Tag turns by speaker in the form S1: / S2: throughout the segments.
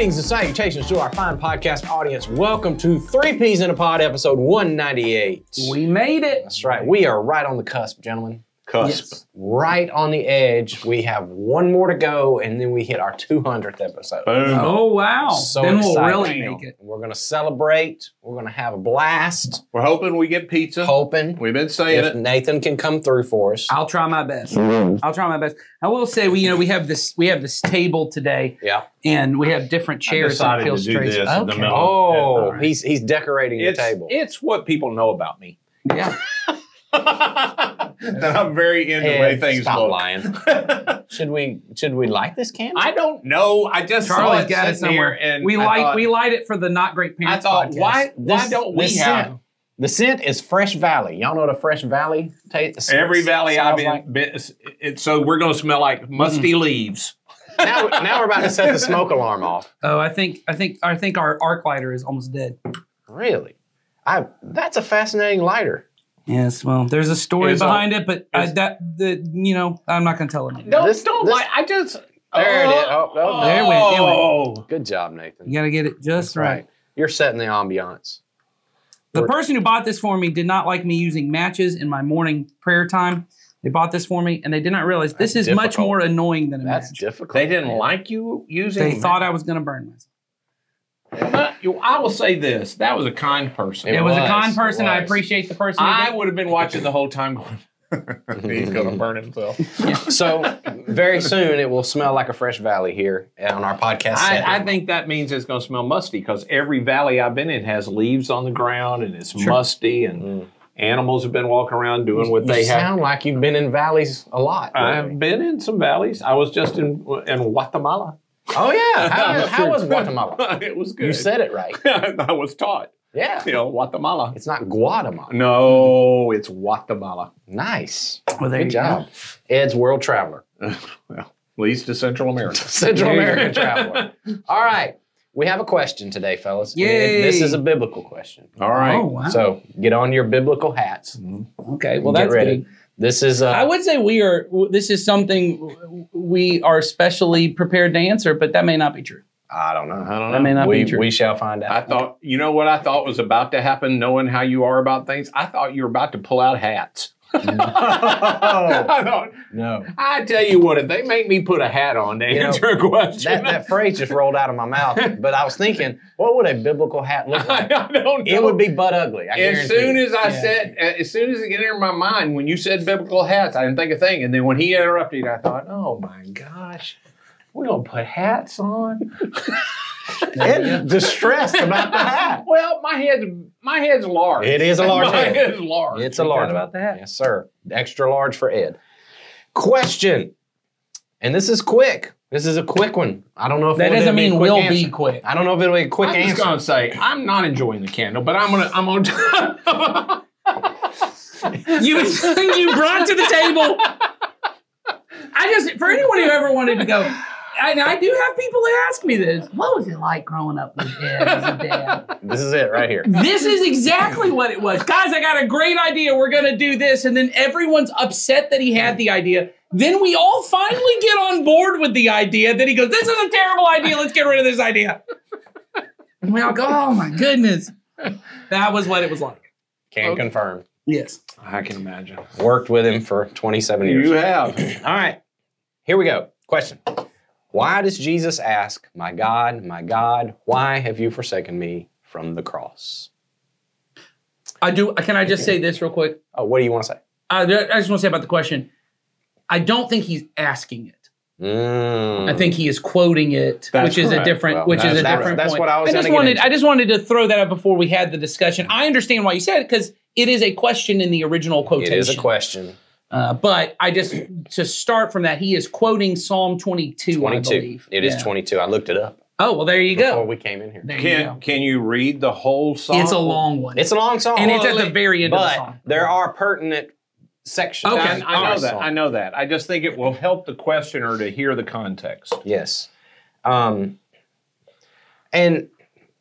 S1: Greetings and salutations to our fine podcast audience. Welcome to Three Peas in a Pod, episode 198.
S2: We made it.
S1: That's right. We are right on the cusp, gentlemen.
S3: Cusp.
S2: Yes.
S1: Right on the edge. We have one more to go, and then we hit our 200th episode.
S3: Boom.
S2: Oh wow!
S1: So
S2: then we'll really make it.
S1: We're going to celebrate. We're going to have a blast.
S3: We're hoping we get pizza.
S1: Hoping
S3: We've been saying
S1: if
S3: it.
S1: Nathan can come through for us.
S2: I'll try my best. I'll try my best. I will say we, you know, we have this, we have this table today,
S1: Yeah.
S2: and we have different chairs that
S3: decided
S2: feel
S3: to do
S2: straight.
S3: this in the
S2: Okay.
S3: middle.
S1: Oh,
S3: All right.
S1: he's he's decorating
S3: It's,
S1: the table.
S3: it's what people know about me.
S2: Yeah.
S3: that I'm very into the way things
S1: stop
S3: look.
S1: lying. Should we should we light this candle?
S3: I don't know. I just
S2: Charlie's
S3: saw it
S2: got it
S3: sitting here
S2: somewhere.
S3: and
S2: we
S3: I
S2: light,
S3: thought,
S2: we light it for the not great
S3: I
S2: parents.
S3: thought,
S2: podcast.
S3: why, why
S1: This-
S3: don't we
S1: this
S3: have
S1: scent- The scent is Fresh Valley. Y'all know what a Fresh Valley tastes.
S3: every valley I've been,
S1: like?
S3: been it, so we're going to smell like mm-hmm. musty leaves.
S1: Now, now we're about to set the smoke alarm off.
S2: Oh, I think, I think, I think our arc lighter is almost dead.
S1: Really? I that's a fascinating lighter.
S2: Yes. Well, there's a story
S3: It's a-
S2: behind it, but I,
S3: it's-
S2: that the you know I'm not gonna tell it.
S3: Don't,
S1: This-
S3: don't
S1: this-
S3: like. I just.
S1: There it is. Oh, oh,
S2: There it went, it went.
S3: Oh.
S1: Good job, Nathan.
S2: You got to get it just
S1: That's
S2: right.
S1: You're setting the ambiance.
S2: The person who bought this for me did not like me using matches in my morning prayer time. They bought this for me, and they did not realize this
S1: That's
S2: is much
S1: difficult.
S2: more annoying than a match.
S1: That's
S2: match.
S1: difficult.
S3: They didn't
S1: man.
S3: like you using.
S2: They
S3: ma-
S2: thought I was going to burn myself.
S3: You- I will say this: that was a kind person.
S1: It
S2: It, was, a kind person. I appreciate the person. who
S3: I
S2: did.
S3: would have been watching the whole time. going, He's gonna burn himself.
S1: So very soon it will smell like a Fresh Valley here on our podcast. setting.
S3: I, I think that means it's gonna smell musty because every valley I've been in has leaves on the ground and it's musty and
S1: Mm.
S3: animals have been walking around doing what
S1: you
S3: they have.
S1: sound like you've been in valleys a lot.
S3: I've been in some valleys. I was just in in Guatemala.
S1: Oh yeah. How, how was Guatemala?
S3: it was good.
S1: You said it right.
S3: I was taught.
S1: Yeah.
S3: You know, Guatemala.
S1: It's not Guatemala.
S3: No, it's Guatemala.
S1: Nice.
S2: Well, there
S1: Good
S2: you
S1: job. Ed's World Traveler.
S3: well, least to Central America.
S1: Central
S2: There
S1: American. Traveler. All right. We have a question today, fellas.
S2: Yay.
S1: This is a biblical question.
S3: All right.
S2: Oh wow.
S1: So get on your biblical hats. Mm-hmm.
S2: okay. Well,
S1: Get
S2: that's
S1: ready.
S2: good.
S1: This is uh,
S2: I would say we are. This is something we are specially prepared to answer, but that may not be true.
S1: I don't know.
S3: I don't know.
S2: That may not
S1: we,
S2: be true.
S1: we shall find out.
S3: I thought, you know what I thought was about to happen, knowing how you are about things? I thought you were about to pull out hats. I thought,
S1: no.
S3: I tell you what, if they make me put a hat on to
S1: You know,
S3: answer a question,
S1: That, that phrase just rolled out of my mouth, but I was thinking, what would a biblical hat look
S3: I
S1: like?
S3: don't know.
S1: It would be butt ugly. I
S3: As soon as I
S2: Yeah.
S3: said, uh, as soon as it entered my mind, when you said biblical hats, I didn't think a thing. And then when he interrupted, I thought, oh my gosh, we're gonna put hats on.
S1: Ed distressed about the hat.
S3: Well, my head's my head's large.
S1: It is a large
S3: my
S1: head.
S3: head's large.
S1: It's a large
S2: about
S1: one.
S2: that.
S1: Yes, sir. Extra large for Ed. Question. And this is quick. This is a quick one. I don't know if
S2: That doesn't mean
S1: quick
S2: will
S1: answer.
S2: be quick.
S1: I don't know if it'll be a quick
S3: I'm just gonna say I'm not enjoying the candle, but I'm gonna I'm gonna.
S2: You you brought to the table. I just for anyone who ever wanted to go. And I do have people who ask me this. What was it like growing up with Ed as a dad?
S1: This is it right here.
S2: This is exactly what it was. Guys, I got a great idea. We're going to do this. And then everyone's upset that he had the idea. Then we all finally get on board with the idea. Then he goes, This is a terrible idea. Let's get rid of this idea. And we all go, Oh my goodness. That was what it was like.
S1: Can
S3: Okay.
S1: confirm.
S2: Yes.
S3: I can imagine.
S1: Worked with him for 27 years.
S3: You have.
S1: All right. Here we go. Question. Why does Jesus ask, My God, my God, why have you forsaken me from the cross?
S2: I do. Can I just say this real quick?
S1: Oh, what do you want to say?
S2: I, I just want to say about the question. I don't think he's asking it.
S1: Mm.
S2: I think he is quoting it,
S3: That's
S2: which is a different,
S1: Well,
S2: which is a
S1: that's-
S2: different.
S1: that's
S2: point.
S1: what I was I just
S2: wanted.
S1: into.
S2: I just wanted to throw that up before we had the discussion. I understand why you said it because it is a question in the original quotation.
S1: is a question.
S2: Uh, but I just to start from that, he is quoting Psalm 22. I
S1: 22.
S2: believe
S1: It is
S2: Yeah.
S1: 22. I looked it up
S2: Oh well, there you
S1: before
S2: go.
S1: Before we came in here.
S2: There
S3: Can
S2: go.
S3: Can you read the whole song?
S2: It's a long one,
S1: It's a long song.
S2: and it's at the very end of the
S1: but
S2: song.
S1: there are pertinent sections.
S2: Okay.
S3: I, I know that.
S1: song.
S3: I know that. I just think it will help the questioner to hear the context.
S1: Yes. Um, and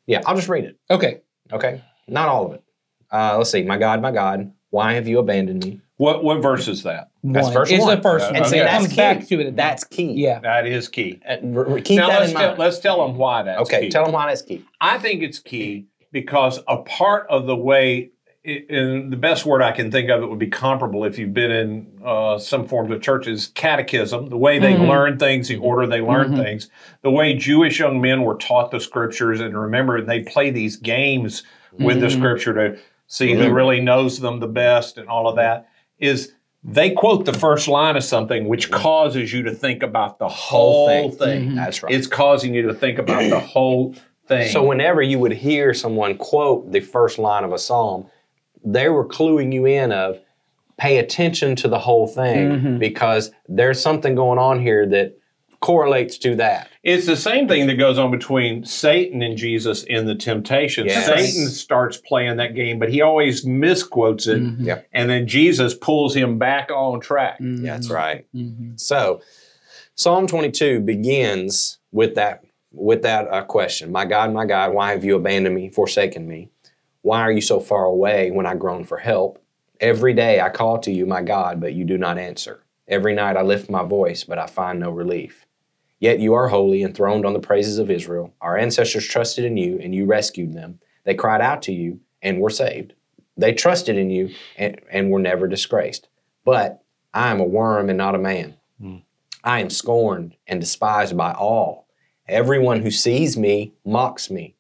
S1: yeah, I'll just read it.
S2: Okay,
S1: Okay. Not all of it. Uh, let's see. My God, my God, why have you abandoned me?
S3: What what verse is that?
S1: That's
S2: One.
S1: verse
S2: It's
S1: one.
S2: the first
S3: And
S2: one.
S3: see,
S2: it
S3: that's
S2: comes
S1: key.
S2: back to it.
S1: That's key.
S2: yeah.
S3: That is key.
S1: Uh, r- r- keep
S3: now
S1: that
S3: let's
S1: in
S3: tell,
S1: mind.
S3: let's tell them why that's
S1: okay,
S3: key.
S1: tell them why that's key.
S3: I think it's key because a part of the way, i- and the best word I can think of it would be comparable if you've been in uh, some forms of churches, catechism, the way they
S2: Mhm.
S3: learn things, the order they learn
S2: Mhm.
S3: things, the way Jewish young men were taught the scriptures, and remember, and they play these games with the
S2: Mhm.
S3: scripture to see who really knows them the best and all of that, is they quote the first line of something, which causes you to think about the whole,
S1: Whole
S3: thing.
S1: thing.
S2: Mhm.
S1: That's right.
S3: It's causing you to think about the whole thing.
S1: So whenever you would hear someone quote the first line of a psalm, they were cluing you in of pay attention to the whole thing
S2: Mhm.
S1: because there's something going on here that correlates to that.
S3: It's the same thing that goes on between Satan and Jesus in the temptation.
S1: Yes.
S3: Satan starts playing that game, but he always misquotes it,
S2: Mhm.
S1: Yep.
S3: and then Jesus pulls him back on track.
S2: Mhm.
S1: That's right.
S2: Mhm.
S1: So Psalm 22 begins with that with that uh, question: My God, my God, why have you abandoned me, forsaken me? Why are you so far away when I groan for help? Every day I call to you, my God, but you do not answer. Every night I lift my voice, but I find no relief. Yet you are holy, enthroned on the praises of Israel. Our ancestors trusted in you, and you rescued them. They cried out to you and were saved. They trusted in you and, and were never disgraced. But I am a worm and not a man. Hmm. I am scorned and despised by all. Everyone who sees me mocks me.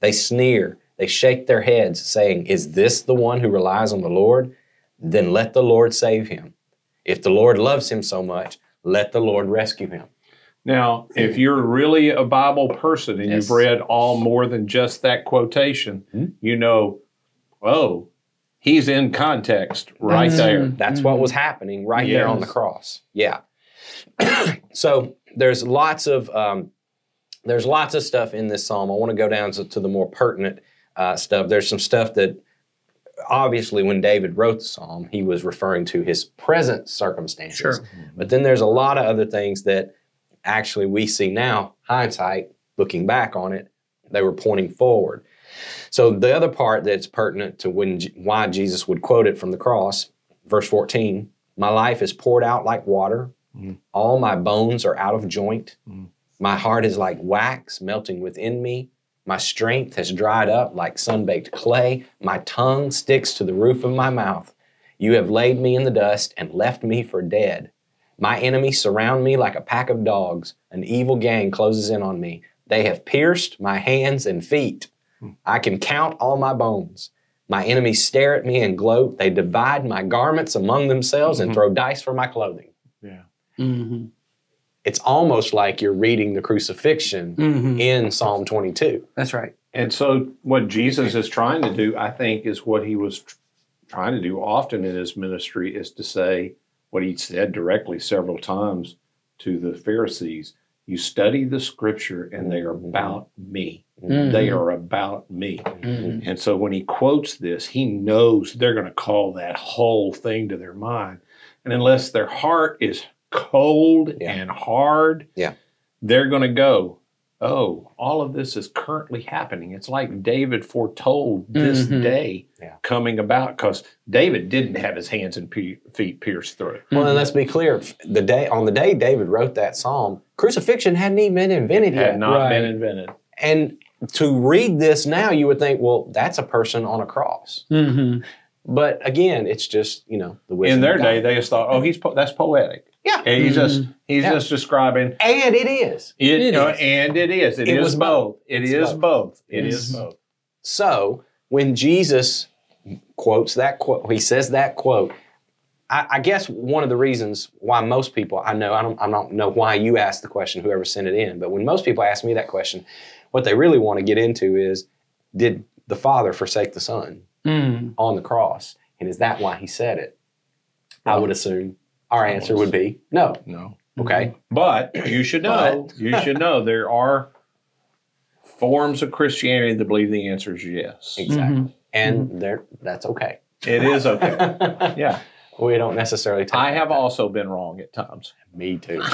S1: They sneer, they shake their heads, saying, Is this the one who relies on the Lord? Then let the Lord save him. If the Lord loves him so much, let the Lord rescue him.
S3: Now, if you're really a Bible person and
S1: Yes.
S3: you've read all more than just that quotation,
S1: Hmm.
S3: you know, oh, he's in context right
S2: Mhm.
S3: there.
S1: That's what was happening right there on the cross. Yeah. so there's lots of um, there's lots of stuff in this psalm. I want to go down to, to the more pertinent uh, stuff. There's some stuff that obviously when David wrote the psalm, he was referring to his present circumstances.
S2: Sure.
S1: But then there's a lot of other things that actually we see now, hindsight, looking back on it, they were pointing forward. So the other part that's pertinent to when why Jesus would quote it from the cross, verse 14, my life is poured out like water.
S3: Mhm.
S1: All my bones are out of joint.
S3: Mhm.
S1: My heart is like wax melting within me. My strength has dried up like sun-baked clay. My tongue sticks to the roof of my mouth. You have laid me in the dust and left me for dead. My enemies surround me like a pack of dogs. An evil gang closes in on me. They have pierced my hands and feet. I can count all my bones. My enemies stare at me and gloat. They divide my garments among themselves and
S3: Mhm.
S1: throw dice for my clothing.
S3: Yeah.
S2: Mhm.
S1: It's almost like you're reading the crucifixion
S2: Mhm.
S1: in Psalm 22.
S2: That's right.
S3: And so, what Jesus is trying to do, I think, is what he was tr- trying to do often in his ministry is to say what he said directly several times to the Pharisees You study the scripture, and they are about me.
S2: Mhm.
S3: They are about me.
S2: Mhm.
S3: And so, when he quotes this, he knows they're going to call that whole thing to their mind. And unless their heart is cold
S1: Yeah.
S3: and hard,
S1: Yeah.
S3: they're going to go, Oh, all of this is currently happening. It's like David foretold this
S2: Mhm.
S3: day
S1: Yeah.
S3: coming about because David didn't have his hands and pe- feet pierced through.
S1: Well,
S2: Mm-hmm.
S1: and let's be clear. The day on the day David wrote that psalm, crucifixion hadn't even been invented
S3: Had
S1: yet.
S3: not
S2: Right.
S3: been invented.
S1: And to read this now, you would think, well, that's a person on a cross.
S2: Mhm.
S1: But again, it's just you know the wisdom
S3: In their
S1: of God.
S3: day, they just thought, "Oh, he's po- that's poetic."
S1: Yeah.
S3: and he's just he's
S1: Yeah.
S3: just describing
S1: and it is.
S3: It,
S2: It
S3: no,
S2: is.
S3: and it is.
S1: It
S3: it
S1: was both.
S3: both. It
S1: It's
S3: is
S1: both.
S3: both. It
S2: Yes.
S3: is both.
S1: So when Jesus quotes that quote, he says that quote. I, I guess one of the reasons why most people I know I don't I don't know why you asked the question, whoever sent it in, but when most people ask me that question, what they really want to get into is, did the Father forsake the Son
S2: Mhm.
S1: on the cross, and is that why he said it? I would assume our answer would be no.
S3: No,
S1: Okay,
S3: but you should know. you should know there are forms of Christianity that believe the answer is yes.
S1: exactly,
S2: Mhm.
S1: and there that's okay.
S3: It is okay. yeah,
S1: we don't necessarily. Take
S3: I
S1: that
S3: have
S1: back.
S3: also been wrong at times.
S1: Me too.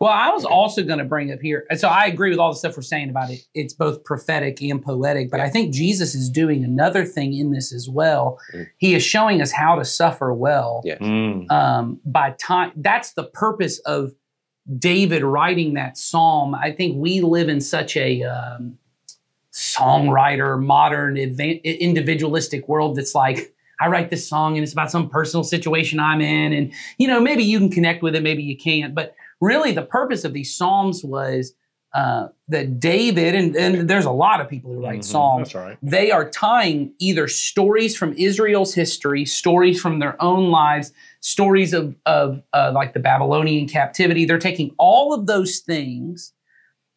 S2: Well, I was also going to bring up here. and So I agree with all the stuff we're saying about it. It's both prophetic and poetic, but I think Jesus is doing another thing in this as well.
S1: Mm.
S2: He is showing us how to suffer well
S1: Yeah.
S2: um, by time. That's the purpose of David writing that psalm. I think we live in such a um, songwriter, modern, advan- individualistic world that's like, I write this song and it's about some personal situation I'm in. And, you know, maybe you can connect with it, maybe you can't. But really, the purpose of these psalms was uh, that David, and, and there's a lot of people who write
S3: Mhm.
S2: psalms,
S3: right.
S2: they are tying either stories from Israel's history, stories from their own lives, stories of, of uh, like the Babylonian captivity. They're taking all of those things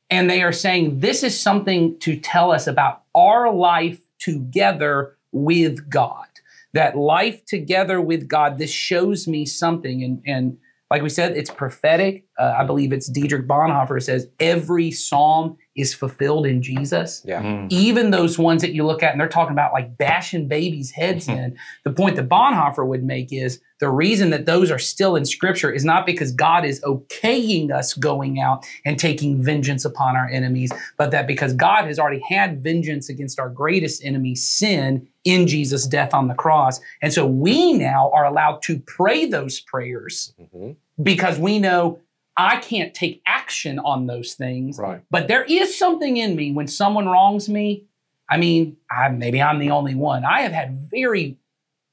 S2: and they are saying this is something to tell us about our life together with God. That life together with God, this shows me something. And, and like we said, it's prophetic. Uh, I believe it's Dietrich Bonhoeffer says every psalm is fulfilled in Jesus
S1: Yeah.
S3: Mm.
S2: even those ones that you look at and they're talking about like bashing babies' heads in, the point that Bonhoeffer would make is the reason that those are still in scripture is not because God is okaying us going out and taking vengeance upon our enemies, but that because God has already had vengeance against our greatest enemy, sin, in Jesus' death on the cross. And so we now are allowed to pray those prayers
S1: Mhm.
S2: because we know I can't take action on those things.
S3: Right.
S2: But there is something in me when someone wrongs me. I mean, I, maybe I'm the only one. I have had very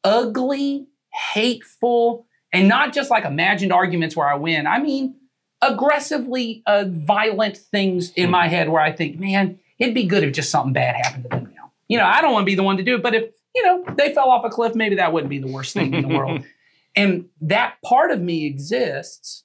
S2: ugly, hateful, and not just like imagined arguments where I win. I mean, aggressively uh, violent things in my head where I think, man, it'd be good if just something bad happened to them now. You know, I don't want to be the one to do it, but if, you know, they fell off a cliff, maybe that wouldn't be the worst thing in the world. And that part of me exists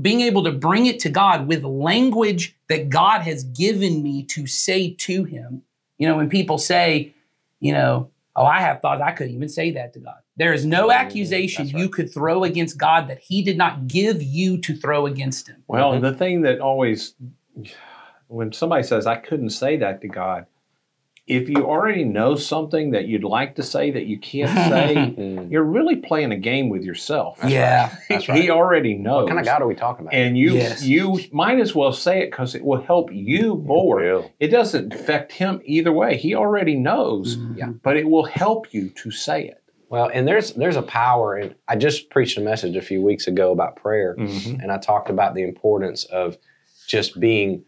S2: being able to bring it to God with language that God has given me to say to Him. You know, when people say, you know, oh, I have thoughts, I couldn't even say that to God. There is no accusation
S1: that's
S2: you could throw against God that He did not give you to throw against Him.
S3: Well,
S1: Mhm.
S3: the thing that always, when somebody says, I couldn't say that to God, if you already know something that you'd like to say that you can't say,
S1: Mm.
S3: you're really playing a game with yourself.
S2: yeah.
S1: That's
S3: He already knows.
S1: What kind of God are we talking about?
S3: And you
S2: Yes.
S3: you might as well say it because it will help you more.
S1: Real.
S3: It doesn't affect him either way. He already knows,
S2: Yeah.
S3: but it will help you to say it.
S1: Well, and there's there's a power and I just preached a message a few weeks ago about prayer,
S3: Mm-hmm.
S1: and I talked about the importance of just being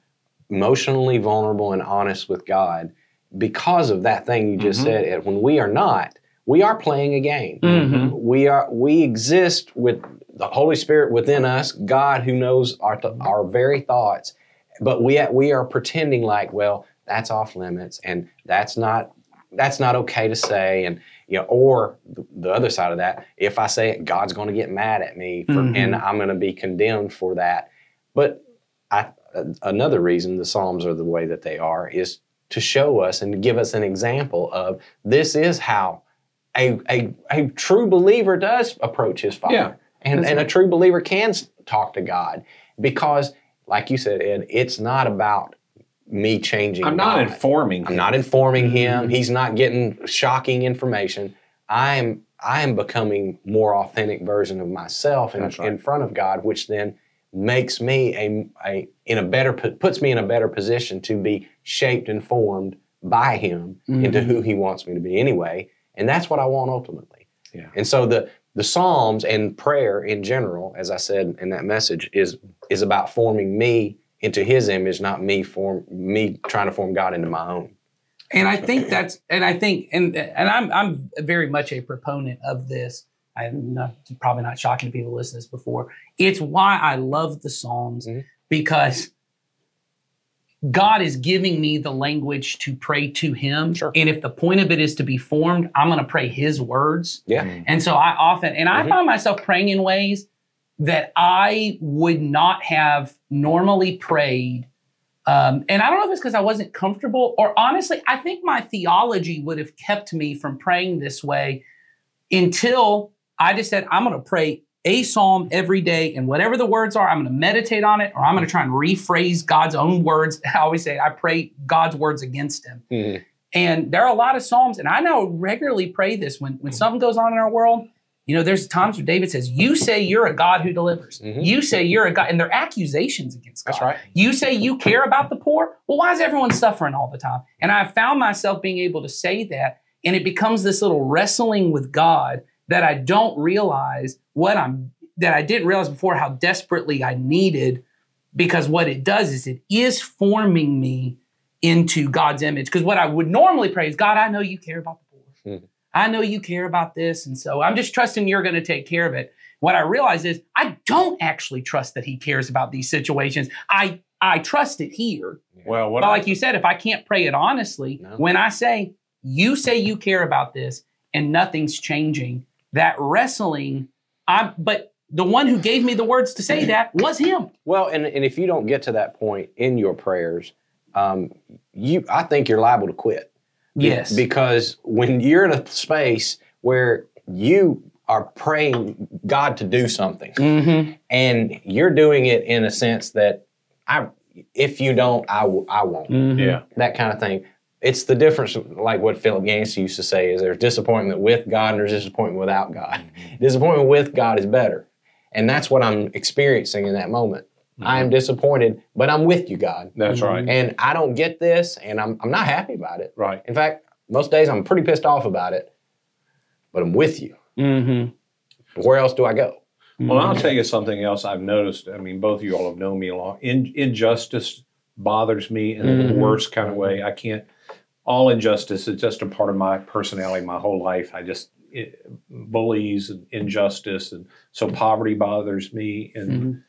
S1: emotionally vulnerable and honest with God because of that thing you just
S3: Mhm.
S1: said. Ed. When we are not, we are playing a game.
S2: Mhm.
S1: We are we exist with the Holy Spirit within us, God who knows our th- our very thoughts, but we we are pretending like, well, that's off limits, and that's not that's not okay to say, and you know, or the, the other side of that, if I say it, God's going to get mad at me, for,
S2: Mhm.
S1: and I'm going to be condemned for that. But I, another reason the Psalms are the way that they are is to show us and give us an example of this is how a, a, a true believer does approach his father.
S3: Yeah,
S1: and, and a true believer can talk to God because, like you said, Ed, it's not about me changing.
S3: I'm not
S1: God.
S3: informing.
S1: I'm not informing him.
S3: Mhm.
S1: He's not getting shocking information. I'm I am becoming more authentic version of myself in,
S3: right.
S1: in front of God, which then makes me a, a in a better puts me in a better position to be shaped and formed by Him into
S2: Mhm.
S1: who He wants me to be anyway, and that's what I want ultimately.
S3: Yeah.
S1: And so the the Psalms and prayer in general, as I said in that message, is is about forming me into His image, not me form me trying to form God into my own.
S2: And I think that's, and I think, and and I'm I'm very much a proponent of this. I'm not probably not shocking to people listening to this before. It's why I love the Psalms
S1: Mhm.
S2: because God is giving me the language to pray to Him.
S1: Sure.
S2: And if the point of it is to be formed, I'm going to pray His words.
S1: Yeah.
S3: Mm.
S2: And so I often, and I
S1: Mhm.
S2: find myself praying in ways that I would not have normally prayed. Um, and I don't know if it's because I wasn't comfortable, or honestly, I think my theology would have kept me from praying this way until I just said, I'm going to pray a psalm every day, and whatever the words are, I'm going to meditate on it, or I'm going to try and rephrase God's own words. I always say, I pray God's words against Him.
S1: Mhm.
S2: And there are a lot of psalms, and I now regularly pray this when when something goes on in our world, You know, there's times where David says, You say you're a God who delivers.
S1: Mhm.
S2: You say you're a God, and they're accusations against God.
S1: That's right.
S2: You say you care about the poor. Well, why is everyone suffering all the time? And I've found myself being able to say that, and it becomes this little wrestling with God that I don't realize what I'm, that I didn't realize before how desperately I needed, because what it does is it is forming me into God's image. Because what I would normally pray is, God, I know you care about the poor.
S1: Mhm.
S2: I know you care about this. And so I'm just trusting you're going to take care of it. What I realize is I don't actually trust that he cares about these situations. I I trust it here.
S3: Well, what
S2: But
S3: I-
S2: like you said, if I can't pray it honestly,
S1: No.
S2: when I say, you say you care about this and nothing's changing, that wrestling, I but the one who gave me the words to say that was him.
S1: Well, and, and if you don't get to that point in your prayers, um, you I think you're liable to quit. Be-
S2: Yes.
S1: Because when you're in a space where you are praying God to do something
S2: mm-hmm.
S1: and you're doing it in a sense that I if you don't, I, w- I won't.
S3: yeah,
S1: That kind of thing. It's the difference, like what Philip Yancey used to say, is there's disappointment with God and there's disappointment without God. Mm-hmm. Disappointment with God is better. And that's what I'm experiencing in that moment. I am mm-hmm. disappointed, but I'm with you, God.
S3: that's right.
S1: And I don't get this, and I'm, I'm not happy about it.
S3: Right.
S1: In fact, most days I'm pretty pissed off about it, but I'm with you.
S2: Mm-hmm.
S1: Where else do I go?
S3: Well, I'll mm-hmm. tell you something else I've noticed. I mean, both of you all have known me a long. In, injustice bothers me in the worst kind of way. I can't. All injustice is just a part of my personality, my whole life. I just it, bullies and injustice, and so poverty bothers me. And
S2: Mhm.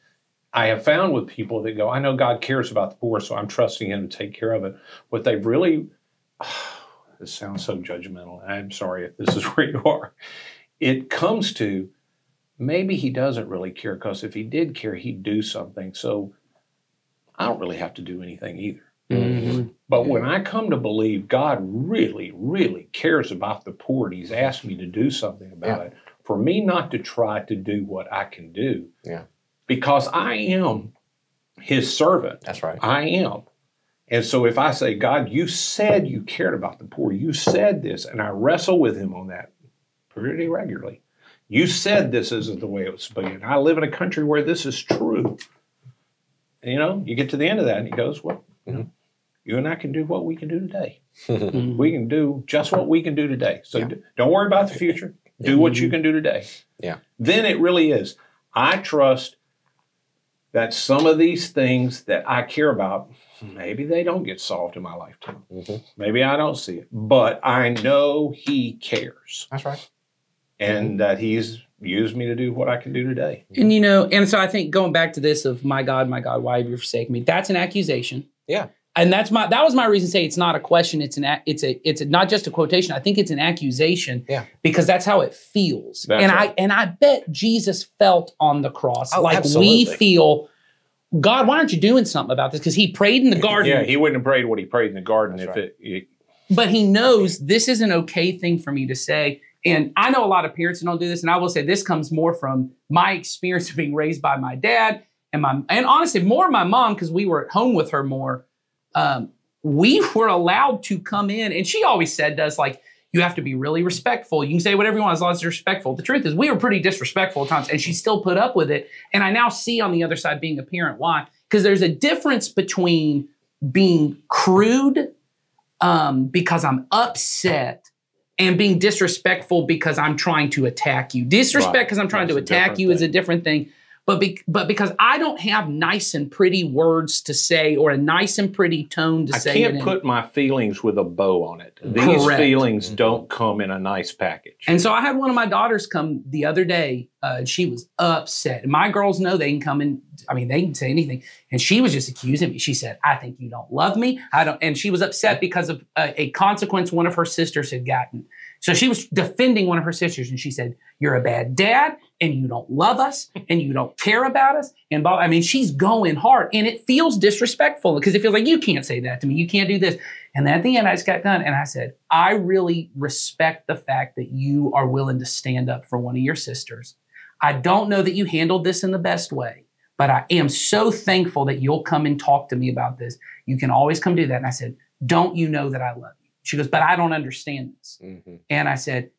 S3: I have found with people that go, I know God cares about the poor, so I'm trusting Him to take care of it. What they really, this sounds so judgmental. I'm sorry if this is where you are. It comes to maybe He doesn't really care because if He did care, He'd do something. So I don't really have to do anything either.
S2: Mm-hmm.
S3: But when I come to believe God really, really cares about the poor and He's asked me to do something about
S1: Yeah.
S3: it, for me not to try to do what I can do,
S1: Yeah.
S3: because I am His servant.
S1: That's right.
S3: I am. And so if I say, God, you said you cared about the poor, you said this, and I wrestle with Him on that pretty regularly. You said this isn't the way it was supposed to be. And I live in a country where this is true. And, you know, you get to the end of that and he goes, Well, you know, you and I can do what we can do today.
S2: Mm-hmm.
S3: We can do just what we can do today. So
S1: Yeah.
S3: d- don't worry about the future. Do what you can do today.
S1: Yeah.
S3: Then it really is. I trust that some of these things that I care about, maybe they don't get solved in my lifetime.
S1: Mhm.
S3: Maybe I don't see it, but I know He cares
S1: That's right.
S3: and that He's used me to do what I can do today.
S2: And you know, and so I think going back to this of my God, my God, why have you forsaken me? That's an accusation.
S1: Yeah.
S2: And that's my that was my reason to say it's not a question, it's an a- it's a it's a, not just a quotation. I think it's an accusation.
S1: Yeah.
S2: Because that's how it feels.
S3: That's
S2: and
S3: right.
S2: I and I bet Jesus felt on the cross
S1: Oh,
S2: like
S1: absolutely.
S2: we feel God, why aren't you doing something about this? Because he prayed in the garden,
S3: Yeah, He wouldn't have prayed what He prayed in the garden
S1: That's
S3: if
S1: right.
S3: it, it
S2: but he knows this is an okay thing for me to say. And I know a lot of parents that don't do this, and I will say this comes more from my experience of being raised by my dad and my and honestly more my mom because we were at home with her more. Um, we were allowed to come in, and she always said to us like, "You have to be really respectful. You can say whatever you want as long as you're respectful." The truth is, we were pretty disrespectful at times, and she still put up with it. And I now see on the other side, being a parent, why? Because there's a difference between being crude um, because I'm upset and being disrespectful because I'm trying to attack you. Disrespect
S3: Right.
S2: because I'm trying
S3: That's
S2: to attack you is a different thing. But be, but because I don't have nice and pretty words to say or a nice and pretty tone to
S3: I
S2: say I
S3: can't
S2: it in.
S3: put my feelings with a bow on it. These
S2: Correct.
S3: feelings
S1: Mhm.
S3: don't come in a nice package.
S2: And so I had one of my daughters come the other day. Uh, and she was upset. My girls know they can come in. I mean, they can say anything. And she was just accusing me. She said, "I think you don't love me. I don't." And she was upset because of a, a consequence one of her sisters had gotten. So she was defending one of her sisters, and she said, "You're a bad dad, and you don't love us, and you don't care about us." And I mean, she's going hard, and it feels disrespectful because it feels like you can't say that to me. You can't do this. And then at the end, I just got done, and I said, "I really respect the fact that you are willing to stand up for one of your sisters. I don't know that you handled this in the best way." But I am so thankful that you'll come and talk to me about this. You can always come do that. And I said, Don't you know that I love you? She goes, But I don't understand this.
S1: Mhm.
S2: And I said,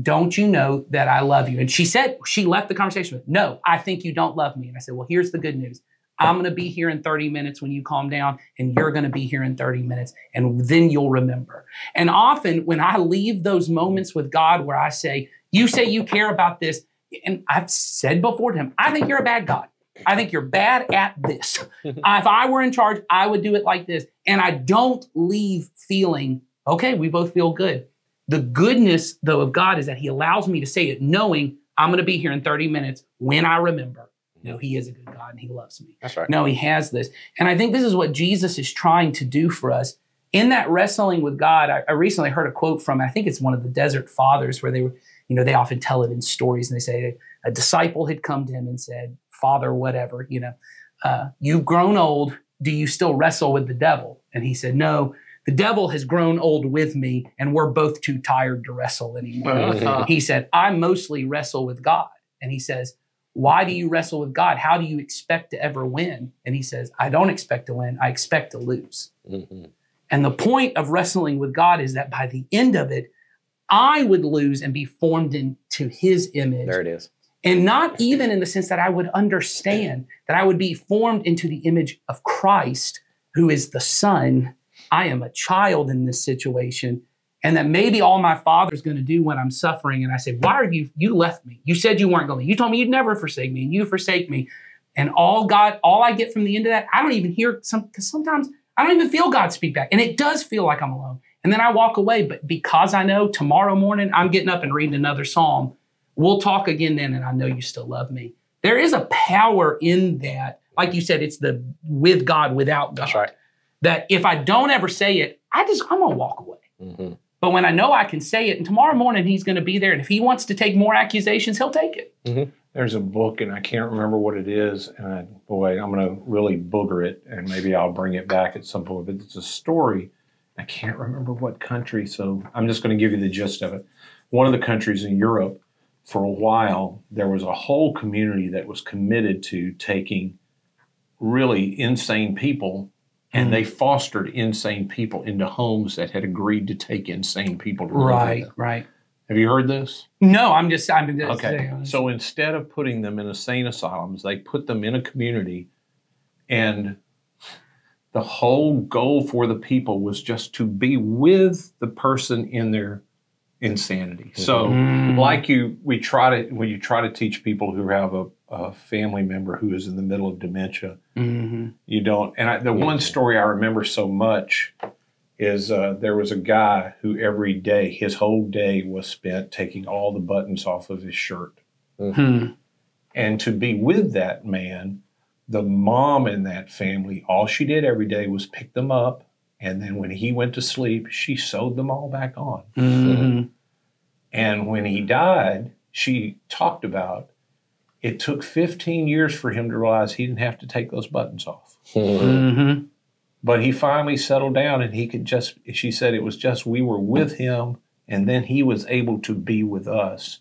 S2: don't you know that I love you? And she said, she left the conversation with, no, I think you don't love me. And I said, well, here's the good news. I'm going to be here in 30 minutes when you calm down, and you're going to be here in 30 minutes, and then you'll remember. And often, when I leave those moments with God where I say, You say you care about this, and I've said before to him, I think you're a bad God. I think you're bad at this. if I were in charge, I would do it like this. And I don't leave feeling, okay, we both feel good. The goodness, though, of God is that He allows me to say it knowing I'm going to be here in 30 minutes when I remember. No, He is a good God and He loves me.
S1: That's right.
S2: No, He has this. And I think this is what Jesus is trying to do for us. In that wrestling with God, I, I recently heard a quote from, I think it's one of the Desert Fathers, where they were, you know, they often tell it in stories and they say a disciple had come to him and said, Father, whatever, you know, uh, you've grown old. Do you still wrestle with the devil? And he said, No, the devil has grown old with me, and we're both too tired to wrestle anymore.
S3: Uh-huh.
S2: He said, I mostly wrestle with God. And he says, Why do you wrestle with God? How do you expect to ever win? And he says, I don't expect to win, I expect to lose.
S1: Mhm.
S2: And the point of wrestling with God is that by the end of it, I would lose and be formed into his image.
S1: There it is.
S2: And not even in the sense that I would understand that I would be formed into the image of Christ, who is the Son. I am a child in this situation. And that maybe all my father's going to do when I'm suffering. And I say, Why are you? You left me. You said you weren't going to. You told me you'd never forsake me, and you forsake me. And all God, all I get from the end of that, I don't even hear some because sometimes I don't even feel God speak back. And it does feel like I'm alone. And then I walk away. But because I know tomorrow morning I'm getting up and reading another psalm, we'll talk again then, and I know you still love me. There is a power in that. Like you said, it's the with God, without God.
S1: That's right.
S2: That if I don't ever say it, I just I'm gonna walk away.
S1: Mhm.
S2: But when I know I can say it, and tomorrow morning he's gonna be there, and if he wants to take more accusations, he'll take it.
S3: There's a book, and I can't remember what it is. And I, boy, I'm going to really booger it, and maybe I'll bring it back at some point. But it's a story. I can't remember what country, so I'm just going to give you the gist of it. One of the countries in Europe, for a while, there was a whole community that was committed to taking really insane people, and they fostered insane people into homes that had agreed to take insane people to
S2: Right,
S3: them.
S2: right.
S3: Have you heard this?
S2: No, I'm just I'm just
S3: Okay.
S2: saying.
S3: So instead of putting them in insane asylums, they put them in a community, and the whole goal for the people was just to be with the person in their insanity. So,
S2: Mm.
S3: like you, we try to when you try to teach people who have a, a family member who is in the middle of dementia,
S2: Mhm.
S3: you don't. And I, the one story I remember so much is uh, there was a guy who every day, his whole day was spent taking all the buttons off of his shirt.
S2: Hmm.
S3: And to be with that man, the mom in that family, all she did every day was pick them up. And then when he went to sleep, she sewed them all back on.
S2: Mhm.
S3: And when he died, she talked about it took 15 years for him to realize he didn't have to take those buttons off.
S1: Mhm.
S2: Mhm.
S3: But he finally settled down and he could just, she said it was just we were with him and then he was able to be with us.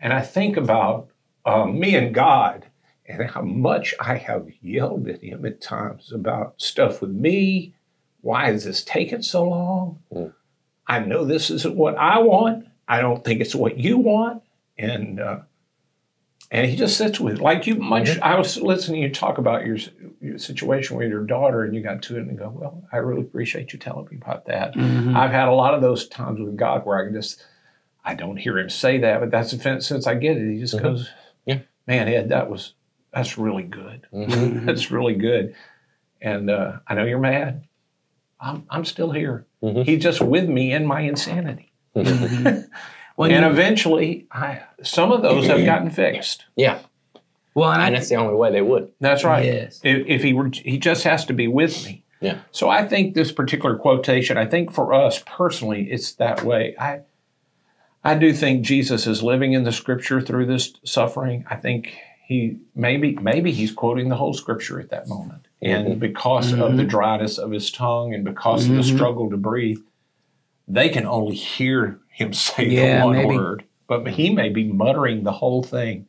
S3: And I think about um, me and God and how much I have yelled at him at times about stuff with me. Why is this taking so long?
S1: Mm.
S3: I know this isn't what I want. I don't think it's what you want. And, uh, and he just sits with it. Like you much, I was listening you talk about your, your situation with your daughter, and you got to it and go, Well, I really appreciate you telling me about that.
S2: Mhm.
S3: I've had a lot of those times with God where I can just, I don't hear him say that, but that's the since I get it. He just
S1: Mhm.
S3: goes,
S1: Yeah.
S3: Man, Ed, that was, that's really good.
S1: Mhm.
S3: That's really good. And uh, I know you're mad. I'm, I'm still here.
S1: Mhm.
S3: He's just with me in my insanity.
S2: Well,
S3: and
S2: you-
S3: eventually, I, some of those have gotten fixed.
S1: Yeah,
S2: well, and I
S1: that's the only way they would.
S3: That's right.
S2: Yes.
S3: If, if he were, he just has to be with me.
S1: Yeah.
S3: So I think this particular quotation, I think for us personally, it's that way. I, I do think Jesus is living in the Scripture through this suffering. I think he maybe maybe he's quoting the whole Scripture at that moment, and because of the dryness of his tongue and because of the
S2: Mhm.
S3: struggle to breathe, they can only hear him say
S2: Yeah,
S3: the one
S2: maybe.
S3: word. But he may be muttering the whole thing.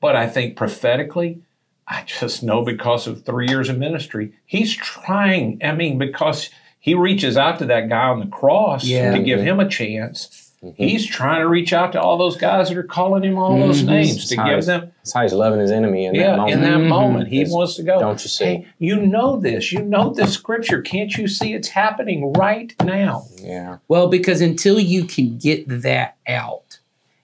S3: But I think prophetically, I just know because of three years of ministry, he's trying. I mean, because he reaches out to that guy on the cross
S2: Yeah.
S3: to give him a chance. He's trying to reach out to all those guys that are calling him all those
S2: Mhm.
S3: names to give
S1: he's-
S3: them
S1: That's how he's loving his enemy in that
S3: yeah,
S1: moment.
S3: in that
S2: Mhm.
S3: moment, he
S1: It's-
S3: wants to go.
S1: Don't you see?
S3: Hey, you know this. You know this scripture. Can't you see it's happening right now?
S1: Yeah.
S2: Well, because until you can get that out,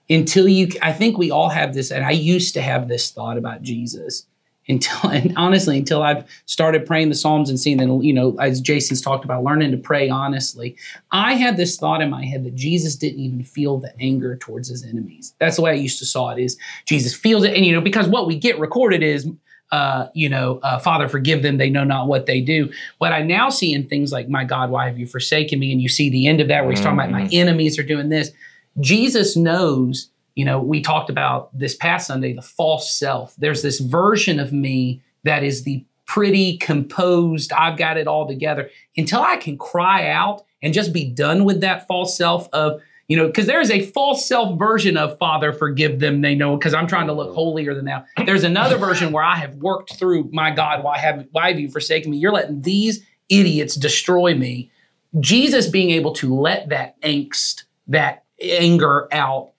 S2: until you, I think we all have this, and I used to have this thought about Jesus until, and honestly, until I've started praying the Psalms and seeing that, you know, as Jason's talked about, learning to pray honestly. I had this thought in my head that Jesus didn't even feel the anger towards his enemies. That's the way I used to saw it is Jesus feels it. And, you know, because what we get recorded is, uh, you know, uh, Father, forgive them. They know not what they do. What I now see in things like, my God, why have you forsaken me? And you see the end of that where he's talking about my enemies are doing this. Jesus knows, you know, we talked about this past Sunday, the false self. There's this version of me that is the pretty composed, I've got it all together until I can cry out and just be done with that false self of, you know, because there's a false self version of Father, forgive them, they know, because I'm trying to look mm-hmm. holier than thou. There's another version where I have worked through, my God, why have why have you forsaken me? You're letting these idiots destroy me. Jesus being able to let that angst, that anger out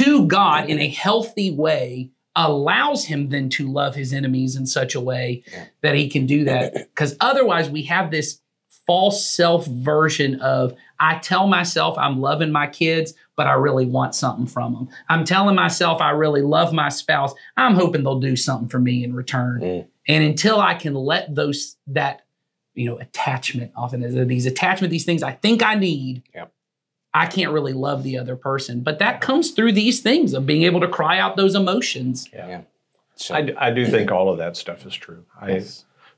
S2: to God in a healthy way allows him then to love his enemies in such a way that he can do that. Because otherwise, we have this false self version of I tell myself I'm loving my kids, but I really want something from them. I'm telling myself I really love my spouse. I'm hoping they'll do something for me in return.
S1: Mm.
S2: And until I can let those that you know attachment often is these attachment these things I think I need.
S1: Yep.
S2: I can't really love the other person, but that comes through these things of being able to cry out those emotions.
S1: Yeah. So,
S3: I, d- I do think all of that stuff is true. I,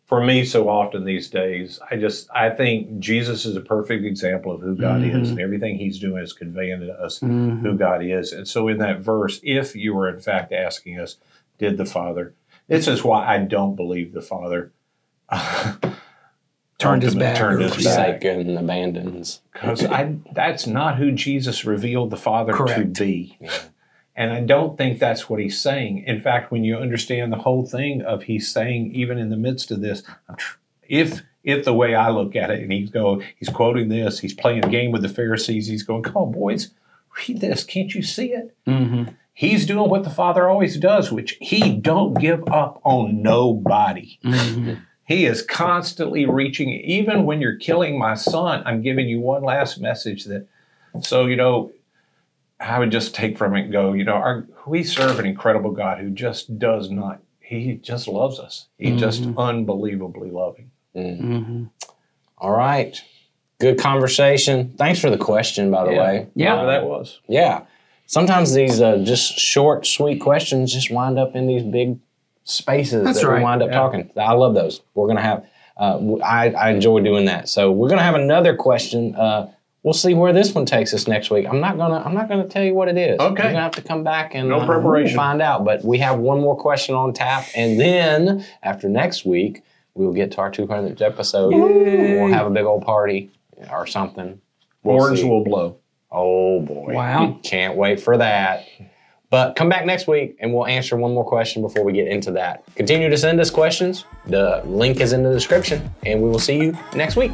S3: for me, so often these days, I just I think Jesus is a perfect example of who God is, mm-hmm. and everything He's doing is conveying to us who mm-hmm. God is. And so, in that verse, if you were in fact asking us, did the Father? This is why I don't believe the Father
S2: Turned his back
S3: Turned his back.
S1: and abandons.
S3: Because I that's not who Jesus revealed the Father
S2: Correct.
S3: to be.
S1: Yeah.
S3: And I don't think that's what he's saying. In fact, when you understand the whole thing of he's saying, even in the midst of this, if if the way I look at it, and he's go, he's quoting this, he's playing a game with the Pharisees, he's going, "Come on, boys, read this. Can't you see it?"
S2: Mm-hmm.
S3: He's doing what the Father always does, which he don't give up on nobody.
S2: Mm-hmm.
S3: He is constantly reaching, even when you're killing my son. I'm giving you one last message that, so, you know, I would just take from it and go, you know, our, we serve an incredible God who just does not, he just loves us. He's just unbelievably loving.
S2: Mm-hmm.
S1: All right. Good conversation. Thanks for the question, by the
S3: Yeah.
S1: way.
S2: Yeah.
S3: Whatever that was.
S1: Yeah. Sometimes these uh, just short, sweet questions just wind up in these big spaces
S2: That's
S1: that we wind up
S3: Yeah.
S1: talking. I love those. We're gonna have. Uh, I, I enjoy doing that. So we're gonna have another question. Uh, we'll see where this one takes us next week. I'm not gonna. I'm not gonna tell you what it is.
S3: Okay.
S1: You're gonna have to come back and
S3: No
S1: uh,
S3: preparation.
S1: find out. But we have one more question on tap, and then after next week, we'll get to our 200th episode. We'll have a big old party or something. We'll
S3: Horns will blow.
S1: Oh boy.
S2: Wow.
S1: Can't wait for that. But come back next week and we'll answer one more question before we get into that. Continue to send us questions. The link is in the description and we will see you next week.